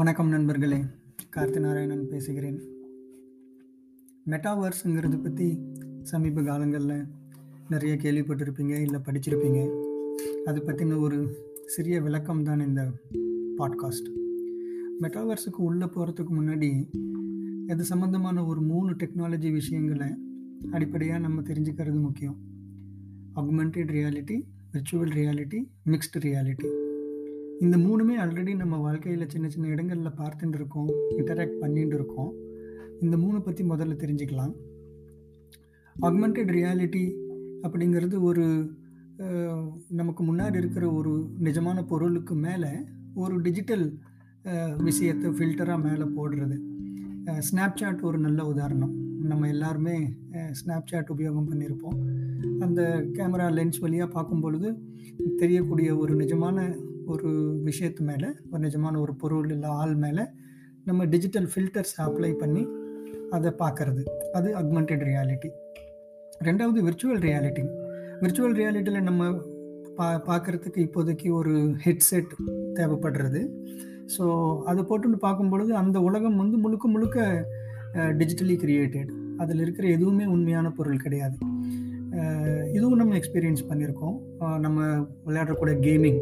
வணக்கம் நண்பர்களே. கார்த்தி நாராயணன் பேசுகிறேன். மெட்டாவர்ஸுங்கிறது பற்றி சமீப காலங்களில் நிறைய கேள்விப்பட்டிருப்பீங்க இல்லை படிச்சிருப்பீங்க. அது பற்றின ஒரு சிறிய விளக்கம் தான் இந்த பாட்காஸ்ட் மெட்டாவர்ஸுக்கு உள்ளே போகிறதுக்கு முன்னாடி அது சம்மந்தமான ஒரு மூணு டெக்னாலஜி விஷயங்களை அடிப்படையாக நம்ம தெரிஞ்சுக்கிறது முக்கியம். Augmented reality virtual reality mixed reality இந்த மூணுமே ஆல்ரெடி நம்ம வாழ்க்கையில் சின்ன சின்ன இடங்களில் பார்த்துட்டு இருக்கோம் இன்டராக்ட் பண்ணிட்டு இருக்கோம் இந்த மூணு பற்றி முதல்ல தெரிஞ்சுக்கலாம். ஆக்மெண்டட் ரியாலிட்டி அப்படிங்கிறது ஒரு நமக்கு முன்னாடி இருக்கிற ஒரு நிஜமான பொருளுக்கு மேலே ஒரு டிஜிட்டல் விஷயத்தை ஃபில்டராக மேலே போடுறது. ஸ்னாப்சாட் ஒரு நல்ல உதாரணம். நம்ம எல்லாருமே ஸ்னாப்சாட் உபயோகம் பண்ணியிருப்போம் அந்த கேமரா லென்ஸ் வழியாக பார்க்கும் பொழுது தெரியக்கூடிய ஒரு நிஜமான ஒரு விஷயத்து மேலே ஒரு நிஜமான ஒரு பொருள் இல்லை ஆள் மேலே நம்ம டிஜிட்டல் ஃபில்டர்ஸ் அப்ளை பண்ணி அதை பார்க்கறது அது அக்மெண்டட் ரியாலிட்டி ரெண்டாவது விர்ச்சுவல் ரியாலிட்டி விர்ச்சுவல் ரியாலிட்டியில் நம்ம பா பார்க்குறதுக்கு இப்போதைக்கு ஒரு ஹெட்செட் தேவைப்படுறது. ஸோ அதை போட்டுன்னு பார்க்கும் பொழுது அந்த உலகம் வந்து முழுக்க முழுக்க டிஜிட்டலி கிரியேட்டட் அதில் இருக்கிற எதுவுமே உண்மையான பொருள் கிடையாது. இதுவும் நம்ம எக்ஸ்பீரியன்ஸ் பண்ணியிருக்கோம் நம்ம விளையாடக்கூடிய கேமிங்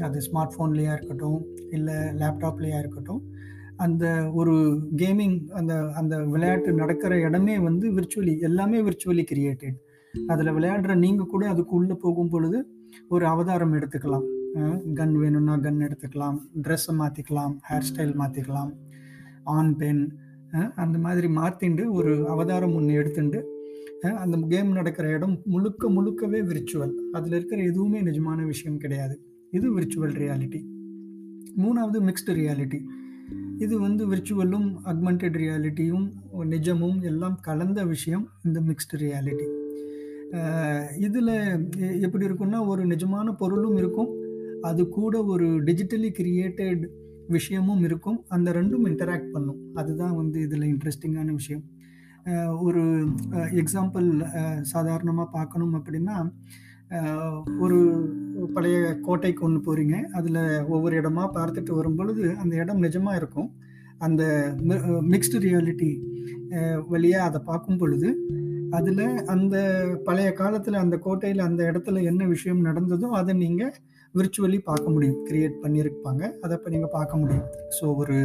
அது ஸ்மார்ட் ஃபோன்லேயா இருக்கட்டும் இல்லை லேப்டாப்லேயா இருக்கட்டும் அந்த ஒரு கேமிங் அந்த அந்த விளையாட்டு நடக்கிற இடமே வந்து விர்ச்சுவலி எல்லாமே விர்ச்சுவலி கிரியேட்டட் அதில் விளையாடுற நீங்கள் கூட அதுக்கு உள்ளே போகும் பொழுது ஒரு அவதாரம் எடுத்துக்கலாம். கன் வேணும்னா கன் எடுத்துக்கலாம் ட்ரெஸ்ஸை மாற்றிக்கலாம் ஹேர் ஸ்டைல் மாற்றிக்கலாம் ஆன் பென் அந்த மாதிரி மாற்றிண்டு ஒரு அவதாரம் ஒன்று எடுத்துண்டு அந்த கேம் நடக்கிற இடம் முழுக்க முழுக்கவே விர்ச்சுவல் அதில் இருக்கிற எதுவுமே நிஜமான விஷயம் கிடையாது. இது விர்ச்சுவல் ரியாலிட்டி மூணாவது மிக்ஸ்டு ரியாலிட்டி இது வந்து விர்ச்சுவலும் அக்மெண்டட் ரியாலிட்டியும் நிஜமும் எல்லாம் கலந்த விஷயம் இந்த மிக்ஸ்டு ரியாலிட்டி இதில் எப்படி இருக்குன்னா ஒரு நிஜமான பொருளும் இருக்கும். அது கூட ஒரு டிஜிட்டலி கிரியேட்டட் விஷயமும் இருக்கும். அந்த ரெண்டும் இன்டராக்ட் பண்ணும். அதுதான் வந்து இதில் இன்ட்ரெஸ்டிங்கான விஷயம். ஒரு எக்ஸாம்பிள் சாதாரணமாக பார்க்கணும் அப்படின்னா ஒரு பழைய கோட்டைக்கு ஒன்று போகிறீங்க அதில் ஒவ்வொரு இடமா பார்த்துட்டு வரும்பொழுது அந்த இடம் நிஜமாக இருக்கும். அந்த மிக்ஸ்டு ரியாலிட்டி வழியாக அதை பார்க்கும் பொழுது அதில் அந்த பழைய காலத்தில் அந்த கோட்டையில் அந்த இடத்துல என்ன விஷயம் நடந்ததோ அதை நீங்கள் விர்ச்சுவலி பார்க்க முடியும். கிரியேட் பண்ணியிருப்பாங்க. அதை இப்போ நீங்கள் பார்க்க முடியும். ஸோ ஒரு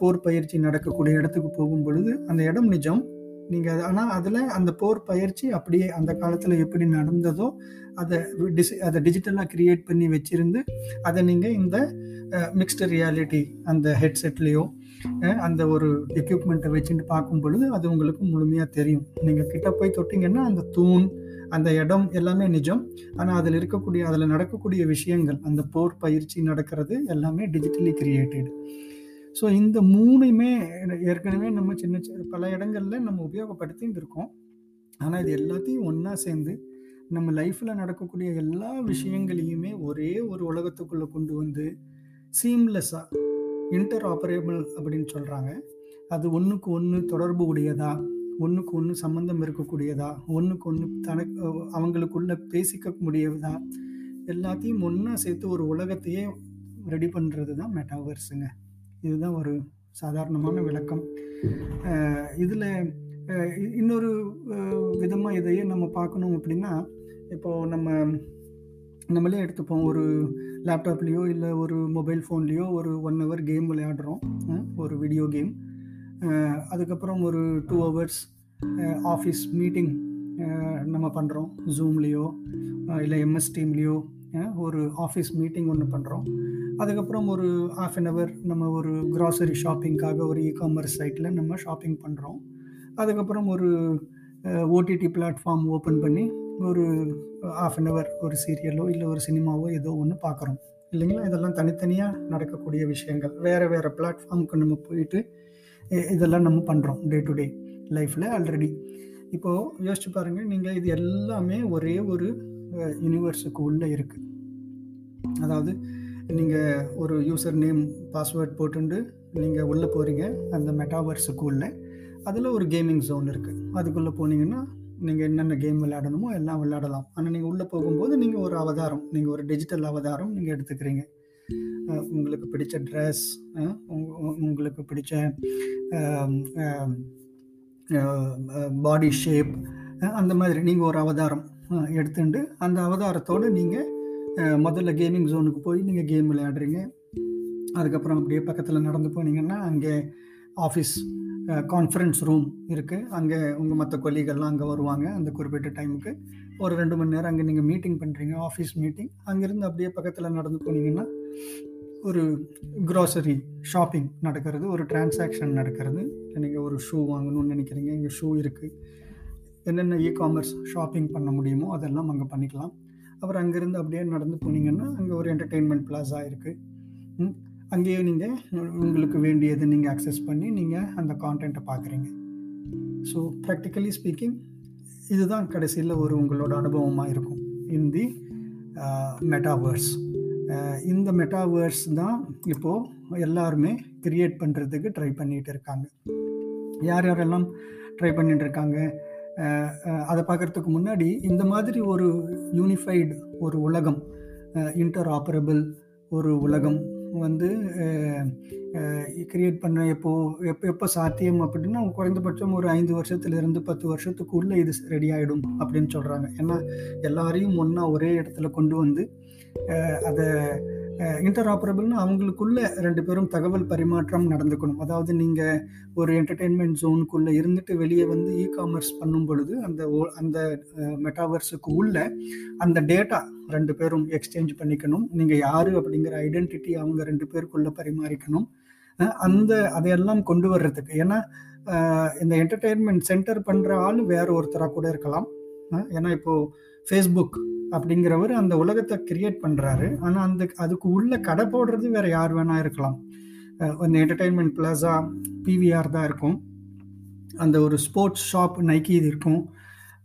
போர் பயிற்சி நடக்கக்கூடிய இடத்துக்கு போகும் பொழுது அந்த இடம் நிஜம். நீங்கள் ஆனால் அதில் அந்த போர் பயிற்சி அப்படியே அந்த காலத்தில் எப்படி நடந்ததோ அதை டிஸ் அதை டிஜிட்டலாக க்ரியேட் பண்ணி வச்சுருந்து அதை நீங்கள் இந்த மிக்ஸ்டு ரியாலிட்டி அந்த ஹெட்செட்லேயோ அந்த ஒரு எக்யூப்மெண்ட்டை வச்சுட்டு பார்க்கும் பொழுது அது உங்களுக்கு முழுமையாக தெரியும். நீங்கள் கிட்ட போய் தொட்டிங்கன்னா அந்த தூண் அந்த இடம் எல்லாமே நிஜம். ஆனால் அதில் இருக்கக்கூடிய அதில் நடக்கக்கூடிய விஷயங்கள் அந்த போர் பயிற்சி நடக்கிறது எல்லாமே டிஜிட்டலி கிரியேட்டட் ஸோ இந்த மூணுமே ஏற்கனவே நம்ம சின்ன சின்ன பல இடங்களில் நம்ம உபயோகப்படுத்திட்டு இருக்கோம். ஆனால் இது எல்லாத்தையும் ஒன்றா சேர்ந்து நம்ம லைஃப்பில் நடக்கக்கூடிய எல்லா விஷயங்களையுமே ஒரே ஒரு உலகத்துக்குள்ளே கொண்டு வந்து சீம்லெஸ்ஸாக இன்டர் ஆப்பரேபிள் அப்படின்னு சொல்கிறாங்க அது ஒன்றுக்கு ஒன்று தொடர்பு உடையதா? ஒன்றுக்கு ஒன்று சம்மந்தம் இருக்கக்கூடியதா? ஒன்றுக்கு ஒன்று தனக்கு அவங்களுக்குள்ள பேசிக்க முடியதா எல்லாத்தையும் ஒன்றா சேர்த்து ஒரு உலகத்தையே ரெடி பண்ணுறது தான் மெட்டாவர்ஸுங்க இதுதான் ஒரு சாதாரணமான விளக்கம். இதில் இன்னொரு விதமாக இதையே நம்ம பார்க்கணும் அப்படின்னா இப்போது நம்ம நம்மளே எடுத்துப்போம். ஒரு லேப்டாப்லேயோ இல்லை ஒரு மொபைல் ஃபோன்லேயோ ஒரு ஒன் ஹவர் கேம் விளையாடுறோம். ஒரு வீடியோ கேம் அதுக்கப்புறம் ஒரு டூ ஹவர்ஸ் ஆஃபீஸ் மீட்டிங் நம்ம பண்ணுறோம் ஜூம்லேயோ இல்லை எம்எஸ் டீம்லேயோ ஒரு ஆஃபீஸ் மீட்டிங் ஒன்று பண்ணுறோம் அதுக்கப்புறம் ஒரு ஆஃப் அன் ஹவர் நம்ம ஒரு க்ராசரி ஷாப்பிங்க்காக ஒரு இ காமர்ஸ் சைட்டில் நம்ம ஷாப்பிங் பண்ணுறோம் அதுக்கப்புறம் ஒரு ஓடிடி பிளாட்ஃபார்ம் ஓப்பன் பண்ணி ஒரு ஆஃப் அன் ஹவர் ஒரு சீரியலோ இல்லை ஒரு சினிமாவோ ஏதோ ஒன்று பார்க்குறோம் இல்லைங்களா? இதெல்லாம் தனித்தனியாக நடக்கக்கூடிய விஷயங்கள். வேறு வேறு பிளாட்ஃபார்முக்கு நம்ம போயிட்டு இதெல்லாம் நம்ம பண்ணுறோம் டே டு டே லைஃப்பில் ஆல்ரெடி இப்போது யோசிச்சு பாருங்கள் நீங்கள் இது எல்லாமே ஒரே ஒரு யூனிவர்ஸுக்கு உள்ளே இருக்குது அதாவது நீங்கள் ஒரு யூசர் நேம் பாஸ்வேர்ட் போட்டுண்டு நீங்கள் உள்ளே போகிறீங்க அந்த மெட்டாவர்ஸுக்கு உள்ளே. அதில் ஒரு கேமிங் ஜோன் இருக்குது அதுக்குள்ளே போனீங்கன்னா நீங்கள் என்னென்ன கேம் விளையாடணுமோ எல்லாம் விளையாடலாம். ஆனால் நீங்கள் உள்ளே போகும்போது நீங்கள் ஒரு அவதாரம் நீங்கள் ஒரு டிஜிட்டல் அவதாரம் நீங்கள் எடுத்துக்கிறீங்க. உங்களுக்கு பிடிச்ச ட்ரெஸ் உங்களுக்கு பிடிச்ச பாடி ஷேப் அந்த மாதிரி நீங்கள் ஒரு அவதாரம். எடுத்துட்டு அந்த அவதாரத்தோடு நீங்கள் முதல்ல கேமிங் ஜோனுக்கு போய் நீங்கள் கேம் விளையாடுறீங்க. அதுக்கப்புறம் அப்படியே பக்கத்தில் நடந்து போனீங்கன்னா அங்கே ஆஃபீஸ் கான்ஃபரன்ஸ் ரூம் இருக்குது அங்கே உங்கள் மற்ற கொல்லிகள்லாம் அங்கே வருவாங்க அந்த குறிப்பிட்ட டைமுக்கு ஒரு ரெண்டு மணி நேரம் அங்கே நீங்கள் மீட்டிங் பண்ணுறீங்க ஆஃபீஸ் மீட்டிங் அங்கேருந்து அப்படியே பக்கத்தில் நடந்து போனீங்கன்னா ஒரு க்ராசரி ஷாப்பிங் நடக்கிறது ஒரு டிரான்சாக்ஷன் நடக்கிறது. நீங்கள் ஒரு ஷூ வாங்கணும்னு நினைக்கிறீங்க இங்கே ஷூ இருக்குது என்னென்ன இ காமர்ஸ் ஷாப்பிங் பண்ண முடியுமோ அதெல்லாம் அங்கே பண்ணிக்கலாம். அப்புறம் அங்கேருந்து அப்படியே நடந்து போனீங்கன்னா அங்கே ஒரு என்டர்டெயின்மெண்ட் பிளாஸா இருக்குது அங்கேயே நீங்கள் உங்களுக்கு வேண்டியதை நீங்கள் அக்சஸ் பண்ணி நீங்கள் அந்த கான்டென்ட்டை பார்க்குறீங்க ஸோ ப்ராக்டிக்கலி ஸ்பீக்கிங் இதுதான் கடைசியில் ஒரு உங்களோட அனுபவமாக இருக்கும். இன் தி மெட்டாவேர்ஸ் இந்த மெட்டாவேர்ஸ் தான் இப்போது எல்லாருமே கிரியேட் பண்ணுறதுக்கு ட்ரை பண்ணிகிட்டு இருக்காங்க. யார் யாரெல்லாம் ட்ரை பண்ணிட்டு இருக்காங்க? அதை பார்க்குறதுக்கு முன்னாடி இந்த மாதிரி ஒரு யூனிஃபைடு ஒரு உலகம் இன்டர் ஆப்பரபிள் ஒரு உலகம் வந்து கிரியேட் பண்ண எப்போ எப்போ எப்போ சாத்தியம் அப்படின்னா குறைந்தபட்சம் ஒரு ஐந்து வருஷத்துலேருந்து பத்து வருஷத்துக்குள்ளே இது ரெடி ஆகிடும் அப்படின்னு சொல்கிறாங்க ஏன்னா எல்லாரையும் ஒன்றா ஒரே இடத்துல கொண்டு வந்து அதை இன்டர் ஆப்பரபிள்னு அவங்களுக்குள்ள ரெண்டு பேரும் தகவல் பரிமாற்றம் நடந்துக்கணும். அதாவது நீங்கள் ஒரு என்டர்டெயின்மெண்ட் ஜோனுக்குள்ளே இருந்துட்டு வெளியே வந்து இ காமர்ஸ் பண்ணும் பொழுது அந்த அந்த மெட்டாவர்ஸுக்கு உள்ள அந்த டேட்டா ரெண்டு பேரும் எக்ஸ்சேஞ்ச் பண்ணிக்கணும். நீங்கள் யார் அப்படிங்கிற ஐடென்டிட்டி அவங்க ரெண்டு பேருக்குள்ளே பரிமாறிக்கணும். அந்த அதையெல்லாம் கொண்டு வர்றதுக்கு. ஏன்னா இந்த என்டர்டெயின்மெண்ட் சென்டர் பண்ணுற ஆள் வேற ஒருத்தராக கூட இருக்கலாம். ஏன்னா இப்போது ஃபேஸ்புக் அப்படிங்கிறவர் அந்த உலகத்தை கிரியேட் பண்ணுறாரு ஆனால் அந்த அதுக்கு உள்ள கடை போடுறது வேற யார் வேணா இருக்கலாம். அந்த என்டர்டெயின்மெண்ட் பிளாஸா பிவிஆர் தான் இருக்கும். அந்த ஒரு ஸ்போர்ட்ஸ் ஷாப் நைக்கி இது இருக்கும்.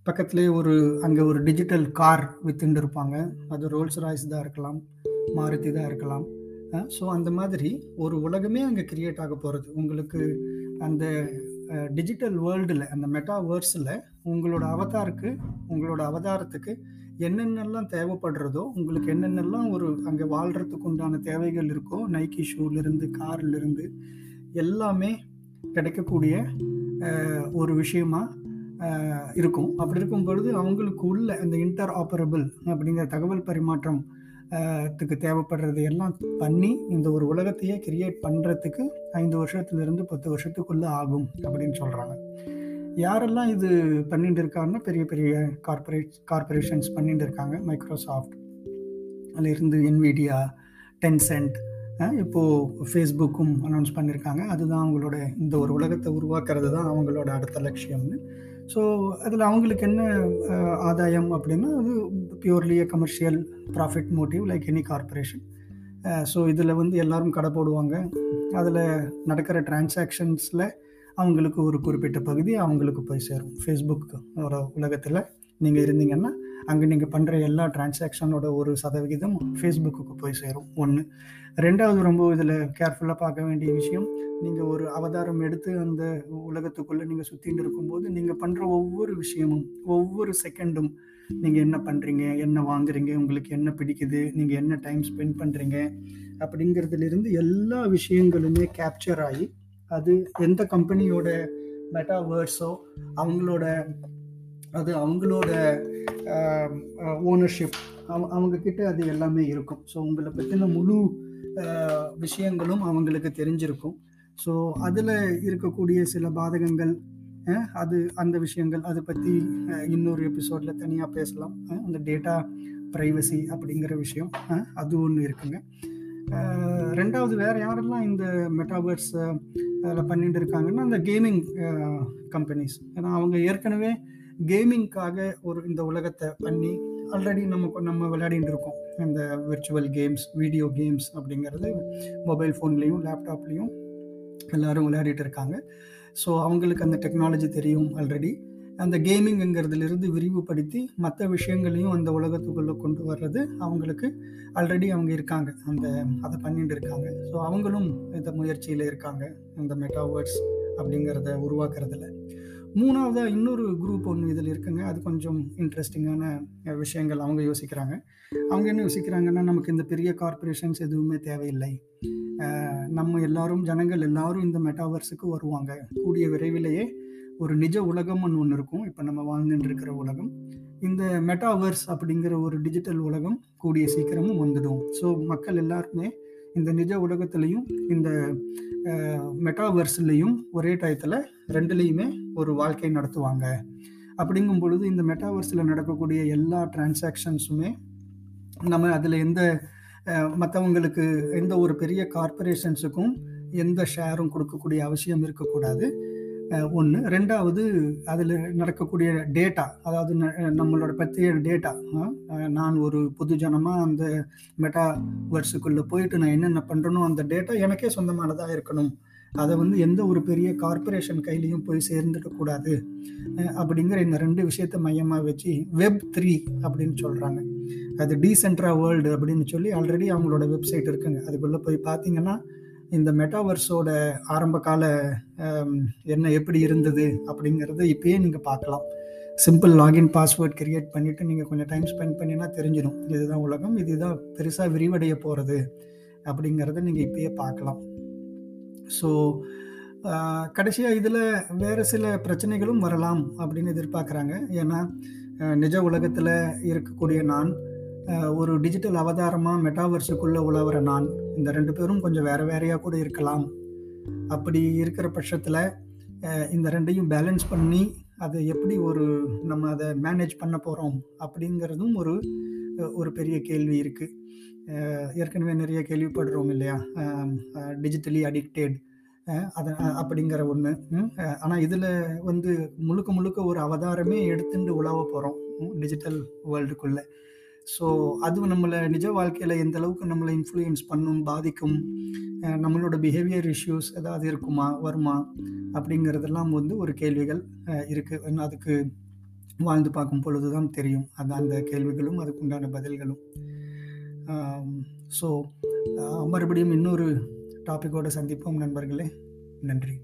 பக்கத்துலேயே ஒரு அங்கே ஒரு டிஜிட்டல் கார் வித்துண்டு இருப்பாங்க. அது ரோல்ஸ் ராய்ஸ் தான் இருக்கலாம். மாருதி தான் இருக்கலாம். ஸோ அந்த மாதிரி ஒரு உலகமே அங்கே கிரியேட் ஆக போகிறது உங்களுக்கு அந்த டிஜிட்டல் வேர்ல்டில் அந்த மெட்டா வேர்ஸில் உங்களோட அவதாருக்கு உங்களோட அவதாரத்துக்கு என்னென்னலாம் தேவைப்படுறதோ உங்களுக்கு என்னென்னலாம் ஒரு அங்கே வாழ்கிறதுக்கு உண்டான தேவைகள் இருக்கோ நைக்கி ஷூலேருந்து கார்லேருந்து எல்லாமே கிடைக்கக்கூடிய ஒரு விஷயமா இருக்கும். அப்படி இருக்கும் பொழுது அவங்களுக்கு உள்ள அந்த இன்டர் ஆப்பரபிள் அப்படிங்கிற தகவல் பரிமாற்றம் த்துக்கு தேவைப்படுறது எல்லாம் பண்ணி இந்த ஒரு உலகத்தையே கிரியேட் பண்ணுறதுக்கு ஐந்து வருஷத்துலேருந்து பத்து வருஷத்துக்குள்ளே ஆகும் அப்படின்னு சொல்கிறாங்க யாரெல்லாம் இது பண்ணிட்டு இருக்காங்கன்னா பெரிய பெரிய கார்பரேட் கார்பரேஷன்ஸ் பண்ணிட்டு இருக்காங்க மைக்ரோசாஃப்ட் அதிலிருந்து என்விடியா டென்சென்ட் இப்போது ஃபேஸ்புக்கும் அனௌன்ஸ் பண்ணியிருக்காங்க அதுதான் அவங்களோட இந்த ஒரு உலகத்தை உருவாக்குறது தான் அவங்களோட அடுத்த லட்சியம்னு. ஸோ அதில் அவங்களுக்கு என்ன ஆதாயம் அப்படின்னா அது purely commercial profit motive like any corporation so இதில் வந்து எல்லோரும் கடை போடுவாங்க. அதில் நடக்கிற டிரான்சாக்ஷன்ஸில் அவங்களுக்கு ஒரு குறிப்பிட்ட பகுதி அவங்களுக்கு போய் சேரும். ஃபேஸ்புக் ஒரு உலகத்தில் நீங்கள் இருந்தீங்கன்னா அங்கே நீங்கள் பண்ணுற எல்லா டிரான்சாக்ஷனோட ஒரு சதவிகிதம் ஃபேஸ்புக்கு போய் சேரும். ஒன்று ரெண்டாவது ரொம்ப இதில் கேர்ஃபுல்லாக பார்க்க வேண்டிய விஷயம் நீங்கள் ஒரு அவதாரம் எடுத்து அந்த உலகத்துக்குள்ளே நீங்கள் சுற்றிட்டு இருக்கும்போது நீங்கள் பண்ணுற ஒவ்வொரு விஷயமும் ஒவ்வொரு செகண்டும் நீங்கள் என்ன பண்ணுறீங்க என்ன வாங்குறீங்க உங்களுக்கு என்ன பிடிக்குது நீங்கள் என்ன டைம் ஸ்பெண்ட் பண்ணுறீங்க அப்படிங்கிறதுலேருந்து எல்லா விஷயங்களுமே கேப்சர் ஆகி அது எந்த கம்பெனியோட மெட்டாவேர்ட்ஸோ அவங்களோட அது அவங்களோட ஓனர்ஷிப் அவங்க கிட்ட அது எல்லாமே இருக்கும். ஸோ உங்களை பற்றின முழு விஷயங்களும் அவங்களுக்கு தெரிஞ்சிருக்கும். ஸோ அதில் இருக்கக்கூடிய சில பாதகங்கள் அது அந்த விஷயங்கள் அதை பற்றி இன்னொரு எபிசோடில் தனியாக பேசலாம். அந்த டேட்டா ப்ரைவசி அப்படிங்கிற விஷயம் அது ஒன்று இருக்குங்க. ரெண்டாவது வேறு யாரெல்லாம் இந்த மெட்டாவேர்ஸ் அதில் பண்ணிட்டு இருக்காங்கன்னா அந்த கேமிங் கம்பெனிஸ் ஏன்னா அவங்க ஏற்கனவே கேமிங்க்காக ஒரு இந்த உலகத்தை பண்ணி ஆல்ரெடி நம்ம நம்ம விளையாடிட்டு இருக்கோம். இந்த விர்ச்சுவல் கேம்ஸ் வீடியோ கேம்ஸ் அப்படிங்கிறது மொபைல் ஃபோன்லேயும் லேப்டாப்லேயும் எல்லோரும் விளையாடிட்டு இருக்காங்க. ஸோ அவங்களுக்கு அந்த டெக்னாலஜி தெரியும் ஆல்ரெடி அந்த கேமிங்கிறதுலேருந்து விரிவுபடுத்தி மற்ற விஷயங்களையும் அந்த உலகத்துக்குள்ளே கொண்டு வர்றது அவங்களுக்கு ஆல்ரெடி அவங்க இருக்காங்க. அந்த அதை பண்ணிட்டு இருக்காங்க. ஸோ அவங்களும் இந்த முயற்சியில் இருக்காங்க. இந்த மெட்டாவர்ஸ் அப்படிங்கிறத உருவாக்குறதுல. மூணாவதாக இன்னொரு குரூப் ஒன்று இதில் இருக்குங்க. அது கொஞ்சம் இன்ட்ரெஸ்டிங்கான விஷயங்கள் அவங்க யோசிக்கிறாங்க. அவங்க என்ன யோசிக்கிறாங்கன்னா நமக்கு இந்த பெரிய கார்பரேஷன்ஸ் எதுவுமே தேவையில்லை. நம்ம எல்லாரும் ஜனங்கள் எல்லாரும் இந்த மெட்டாவர்ஸுக்கு வருவாங்க. கூடிய விரைவிலேயே ஒரு நிஜ உலகம்னு ஒன்று இருக்கும். இப்போ நம்ம வாழ்ந்துட்டு இருக்கிற உலகம். இந்த மெட்டாவர்ஸ் அப்படிங்கிற ஒரு டிஜிட்டல் உலகம் கூடிய சீக்கிரமும் வந்துடும். ஸோ மக்கள் எல்லாருமே இந்த நிஜ உலகத்துலேயும் இந்த மெட்டாவர்ஸ்லேயும் ஒரே டயத்தில் ரெண்டுலேயுமே ஒரு வாழ்க்கை நடத்துவாங்க. அப்படிங்கும் பொழுது இந்த மெட்டாவர்ஸில் நடக்கக்கூடிய எல்லா டிரான்சாக்ஷன்ஸுமே நம்ம அதில் எந்த மற்றவங்களுக்கு எந்த ஒரு பெரிய கார்பரேஷன்ஸுக்கும் எந்த ஷேரும் கொடுக்கக்கூடிய அவசியம் இருக்கக்கூடாது. ஒன்று ரெண்டாவது அதில் நடக்கக்கூடிய டேட்டா அதாவது நம்மளோட பற்றிய டேட்டா நான் ஒரு பொது ஜனமாக அந்த மெட்டா வர்ஸுக்குள்ளே போயிட்டு நான் என்னென்ன பண்ணுறனோ அந்த டேட்டா எனக்கே சொந்தமானதாக இருக்கணும். அதை வந்து எந்த ஒரு பெரிய கார்பரேஷன் கையிலையும் போய் சேர்ந்துடக்கூடாது அப்படிங்கிற இந்த ரெண்டு விஷயத்த மையமாக வச்சு வெப் த்ரீ அப்படின்னு சொல்கிறாங்க அது டீசென்ட்ரா வேர்ல்டு அப்படின்னு சொல்லி ஆல்ரெடி அவங்களோட வெப்சைட் இருக்குங்க. அதுக்குள்ளே போய் பார்த்தீங்கன்னா இந்த மெட்டாவர்ஸோட ஆரம்ப கால என்ன எப்படி இருந்தது அப்படிங்கிறத இப்பயே நீங்கள் பார்க்கலாம். சிம்பிள் லாகின் பாஸ்வேர்ட் கிரியேட் பண்ணிவிட்டு நீங்கள் கொஞ்சம் டைம் ஸ்பெண்ட் பண்ணினா தெரிஞ்சிடும். இதுதான் உலகம் இதுதான் பெருசாக விரிவடைய போகிறது அப்படிங்கிறத நீங்கள் இப்பயே பார்க்கலாம். ஸோ கடைசியாக இதில் வேறு சில பிரச்சனைகளும் வரலாம் அப்படின்னு எதிர்பார்க்குறாங்க. ஏன்னா நிஜ உலகத்தில் இருக்கக்கூடிய நான் ஒரு டிஜிட்டல் அவதாரமாக மெட்டாவர்ஸுக்குள்ளே உழவுற நான். இந்த ரெண்டு பேரும் கொஞ்சம் வேறு வேறையாக கூட இருக்கலாம். அப்படி இருக்கிற பட்சத்தில் இந்த ரெண்டையும் பேலன்ஸ் பண்ணி அதை எப்படி ஒரு நம்ம அதை மேனேஜ் பண்ண போகிறோம் அப்படிங்கிறதும் ஒரு ஒரு பெரிய கேள்வி இருக்குது ஏற்கனவே நிறைய கேள்விப்படுறோம் இல்லையா? டிஜிட்டலி அடிக்டட் அது அப்படிங்கிற ஒன்று ஆனால் இதில் வந்து முழுக்க முழுக்க ஒரு அவதாரமே எடுத்துட்டு உழவ போகிறோம் டிஜிட்டல் வேர்ல்டுக்குள்ளே ஸோ அது நம்மளை நிஜ வாழ்க்கையில் எந்த அளவுக்கு நம்மளை இன்ஃப்ளூயன்ஸ் பண்ணும் பாதிக்கும் நம்மளோட பிஹேவியர் இஷ்யூஸ் ஏதாவது இருக்குமா வருமா அப்படிங்கிறதெல்லாம் வந்து ஒரு கேள்விகள் இருக்குது அதுக்கு வாழ்ந்து பார்க்கும் பொழுது தான் தெரியும். அது அந்த கேள்விகளும் அதுக்குண்டான பதில்களும். ஸோ மறுபடியும் இன்னொரு டாப்பிக்கோடு சந்திப்போம் நண்பர்களே. நன்றி.